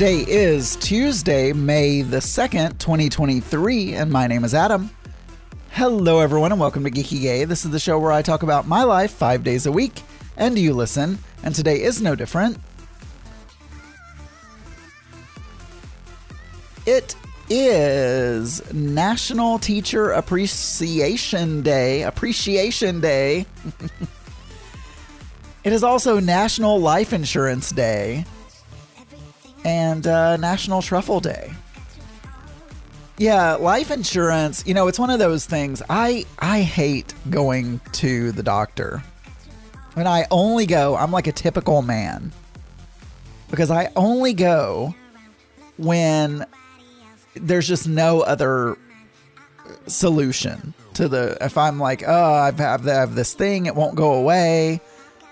Today is Tuesday, May the 2nd, 2023, and my name is Adam. Hello, everyone, and welcome to Geeky Gay. This is the show where I talk about my life five days a week, and you listen, and today is no different. It is National Teacher Appreciation Day. Appreciation Day. it is also National Life Insurance Day and uh, National Truffle Day. Yeah, life insurance, you know, it's one of those things. I I hate going to the doctor. When I only go, I'm like a typical man. Because I only go when there's just no other solution to the if I'm like, "Oh, I've have, I have this thing, it won't go away."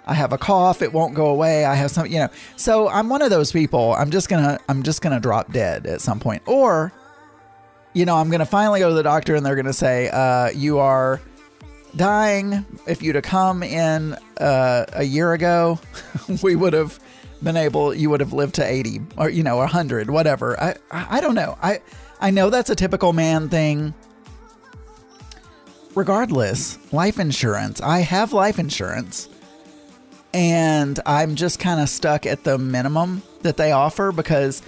I have a cough, it won't go away. I have some, you know. So I'm one of those people. I'm just going to I'm just going to drop dead at some point. Or you know, I'm going to finally go to the doctor and they're going to say, uh, you are dying. If you'd have come in uh, a year ago, we would have been able, you would have lived to 80 or, you know, 100, whatever. I, I don't know. I, I know that's a typical man thing. Regardless, life insurance. I have life insurance and I'm just kind of stuck at the minimum that they offer because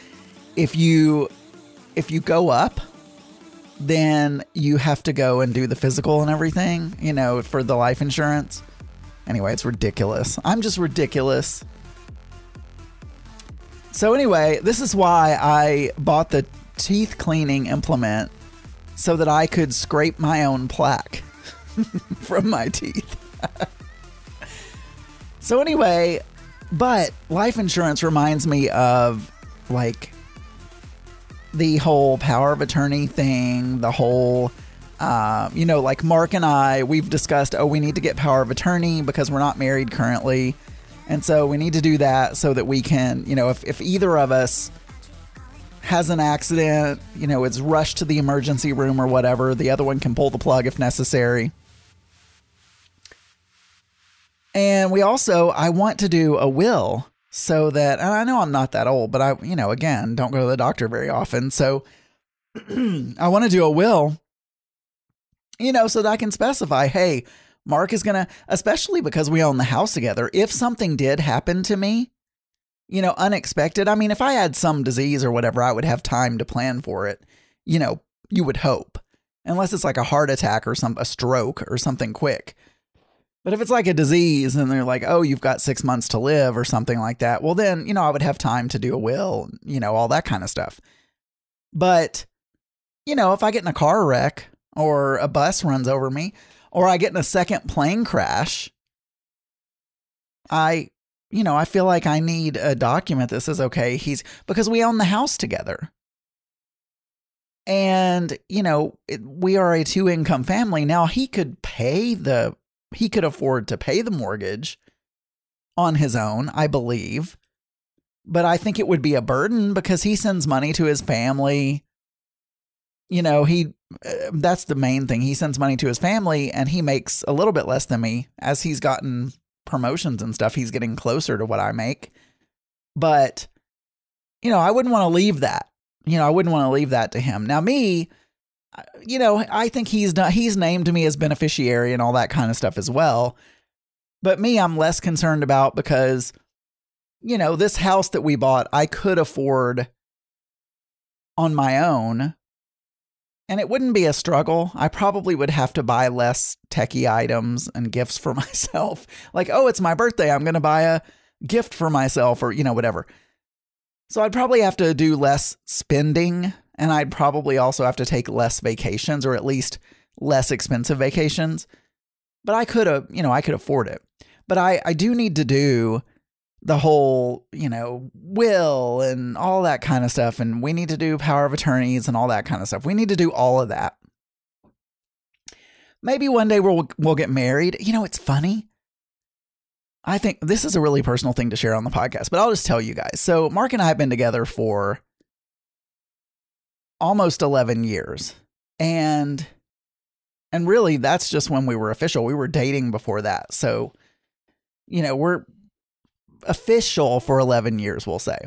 if you if you go up then you have to go and do the physical and everything, you know, for the life insurance. Anyway, it's ridiculous. I'm just ridiculous. So, anyway, this is why I bought the teeth cleaning implement so that I could scrape my own plaque from my teeth. so, anyway, but life insurance reminds me of like the whole power of attorney thing, the whole, uh, you know, like Mark and I, we've discussed, oh, we need to get power of attorney because we're not married currently. And so we need to do that so that we can, you know, if, if either of us has an accident, you know, it's rushed to the emergency room or whatever, the other one can pull the plug if necessary. And we also, I want to do a will so that and I know I'm not that old, but I, you know, again, don't go to the doctor very often. So I want to do a will, you know, so that I can specify, hey, Mark is going to, especially because we own the house together, if something did happen to me, you know, unexpected. I mean, if I had some disease or whatever, I would have time to plan for it. You know, you would hope. Unless it's like a heart attack or some a stroke or something quick. But if it's like a disease and they're like, oh, you've got six months to live or something like that, well, then, you know, I would have time to do a will, you know, all that kind of stuff. But, you know, if I get in a car wreck or a bus runs over me or I get in a second plane crash, I, you know, I feel like I need a document that says, okay, he's because we own the house together. And, you know, it, we are a two income family. Now he could pay the he could afford to pay the mortgage on his own, I believe. But I think it would be a burden because he sends money to his family. You know, he uh, that's the main thing. He sends money to his family and he makes a little bit less than me as he's gotten promotions and stuff. He's getting closer to what I make. But you know, I wouldn't want to leave that. You know, I wouldn't want to leave that to him. Now me, you know, I think he's not, he's named me as beneficiary and all that kind of stuff as well. But me, I'm less concerned about because, you know, this house that we bought, I could afford on my own. And it wouldn't be a struggle. I probably would have to buy less techie items and gifts for myself. Like, oh, it's my birthday. I'm going to buy a gift for myself or, you know, whatever. So I'd probably have to do less spending and I'd probably also have to take less vacations or at least less expensive vacations. But I could have, you know, I could afford it. But I, I do need to do the whole, you know, will and all that kind of stuff. And we need to do power of attorneys and all that kind of stuff. We need to do all of that. Maybe one day we'll we'll get married. You know, it's funny. I think this is a really personal thing to share on the podcast, but I'll just tell you guys. So Mark and I have been together for almost 11 years. And and really that's just when we were official. We were dating before that. So you know, we're official for 11 years, we'll say,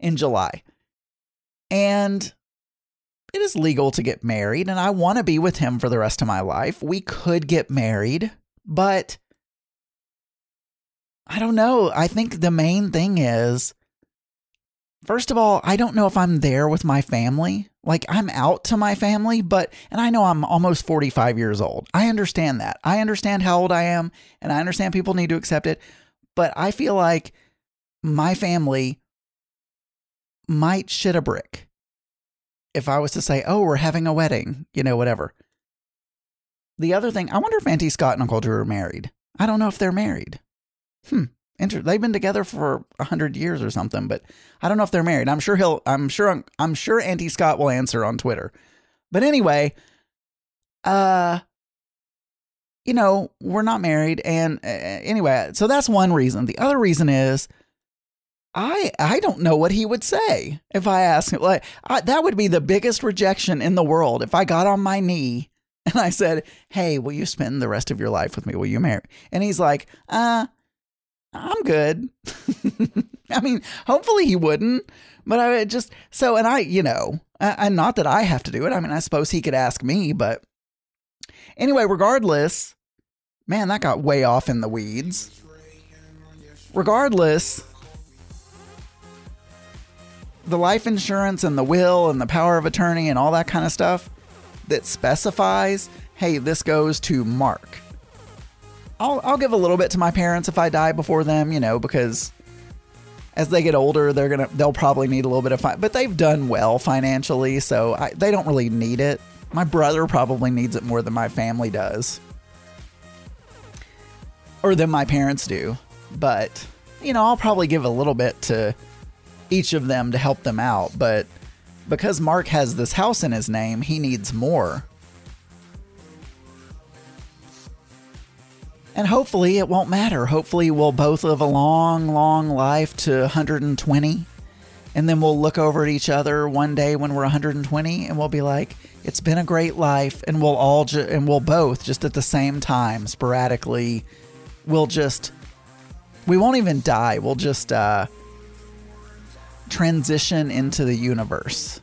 in July. And it is legal to get married, and I want to be with him for the rest of my life. We could get married, but I don't know. I think the main thing is first of all, I don't know if I'm there with my family. Like I'm out to my family, but and I know I'm almost 45 years old. I understand that. I understand how old I am and I understand people need to accept it, but I feel like my family might shit a brick if I was to say, "Oh, we're having a wedding," you know, whatever. The other thing, I wonder if Auntie Scott and Uncle Drew are married. I don't know if they're married. Hmm. Inter- they've been together for a hundred years or something, but I don't know if they're married. I'm sure he'll. I'm sure. I'm sure Auntie Scott will answer on Twitter. But anyway, uh, you know, we're not married, and uh, anyway, so that's one reason. The other reason is. I I don't know what he would say if I asked him. Like I, that would be the biggest rejection in the world if I got on my knee and I said, "Hey, will you spend the rest of your life with me? Will you marry?" And he's like, "Uh, I'm good. I mean, hopefully he wouldn't, but I just so and I, you know, and not that I have to do it. I mean, I suppose he could ask me, but anyway, regardless, man, that got way off in the weeds. Regardless, the life insurance and the will and the power of attorney and all that kind of stuff that specifies, hey, this goes to Mark I'll I'll give a little bit to my parents if I die before them, you know, because as they get older, they're gonna they'll probably need a little bit of fi- but they've done well financially, so I, they don't really need it. My brother probably needs it more than my family does, or than my parents do. But you know, I'll probably give a little bit to each of them to help them out. But because Mark has this house in his name, he needs more. And hopefully it won't matter. Hopefully we'll both live a long, long life to 120. And then we'll look over at each other one day when we're 120 and we'll be like, it's been a great life. And we'll all, ju- and we'll both just at the same time, sporadically, we'll just, we won't even die. We'll just, uh, transition into the universe.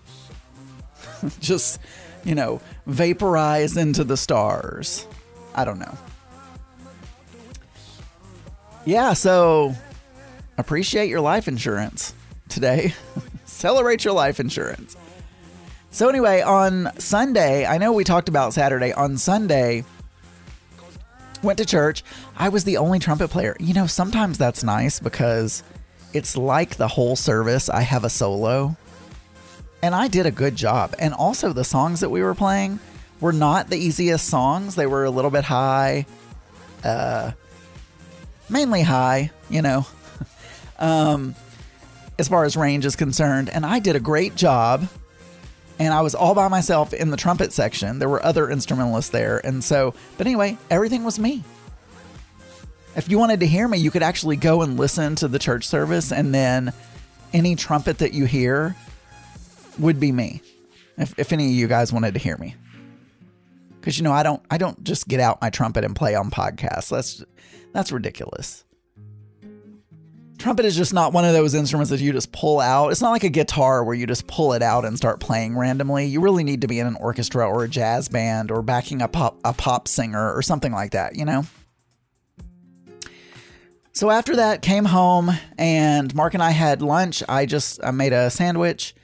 just, you know, vaporize into the stars. I don't know yeah, so appreciate your life insurance today. Celebrate your life insurance. So, anyway, on Sunday, I know we talked about Saturday. On Sunday, went to church. I was the only trumpet player. You know, sometimes that's nice because it's like the whole service, I have a solo. And I did a good job. And also, the songs that we were playing were not the easiest songs, they were a little bit high. Uh, mainly high, you know, um, as far as range is concerned. And I did a great job. And I was all by myself in the trumpet section. There were other instrumentalists there. And so, but anyway, everything was me. If you wanted to hear me, you could actually go and listen to the church service, and then any trumpet that you hear would be me. If, if any of you guys wanted to hear me because you know I don't I don't just get out my trumpet and play on podcasts. That's that's ridiculous. Trumpet is just not one of those instruments that you just pull out. It's not like a guitar where you just pull it out and start playing randomly. You really need to be in an orchestra or a jazz band or backing a pop a pop singer or something like that, you know? So after that, came home and Mark and I had lunch. I just I made a sandwich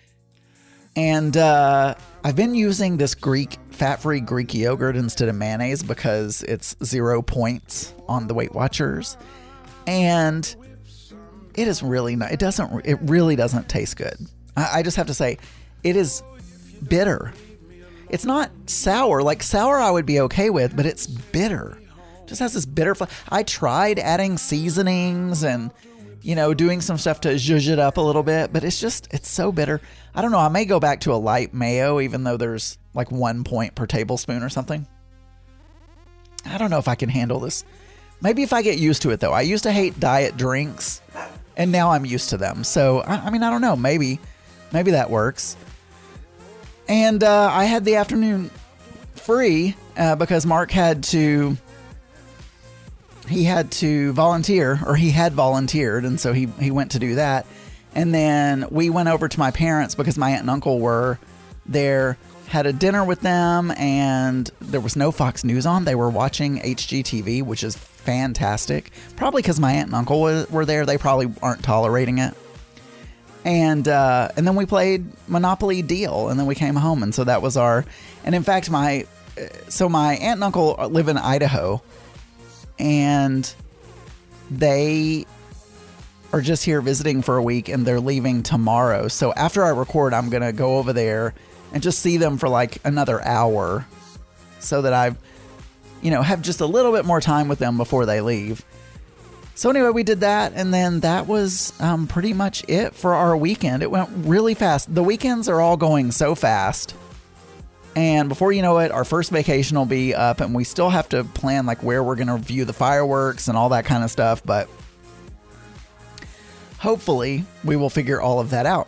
and uh, I've been using this Greek fat free Greek yogurt instead of mayonnaise because it's zero points on the Weight Watchers. And it is really not, it doesn't, it really doesn't taste good. I, I just have to say, it is bitter. It's not sour. Like sour, I would be okay with, but it's bitter. It just has this bitter. Fl- I tried adding seasonings and you know, doing some stuff to zhuzh it up a little bit, but it's just, it's so bitter. I don't know. I may go back to a light mayo, even though there's like one point per tablespoon or something. I don't know if I can handle this. Maybe if I get used to it, though. I used to hate diet drinks, and now I'm used to them. So, I, I mean, I don't know. Maybe, maybe that works. And uh, I had the afternoon free uh, because Mark had to he had to volunteer or he had volunteered and so he he went to do that And then we went over to my parents because my aunt and uncle were there, had a dinner with them, and there was no Fox News on. They were watching HGTV, which is fantastic. Probably because my aunt and uncle were there. They probably aren't tolerating it. And uh, and then we played Monopoly Deal, and then we came home, and so that was our. And in fact, my so my aunt and uncle live in Idaho, and they are just here visiting for a week and they're leaving tomorrow. So after I record, I'm going to go over there and just see them for like another hour so that I, you know, have just a little bit more time with them before they leave. So anyway, we did that, and then that was um, pretty much it for our weekend. It went really fast. The weekends are all going so fast. And before you know it, our first vacation will be up, and we still have to plan like where we're going to view the fireworks and all that kind of stuff. But hopefully, we will figure all of that out.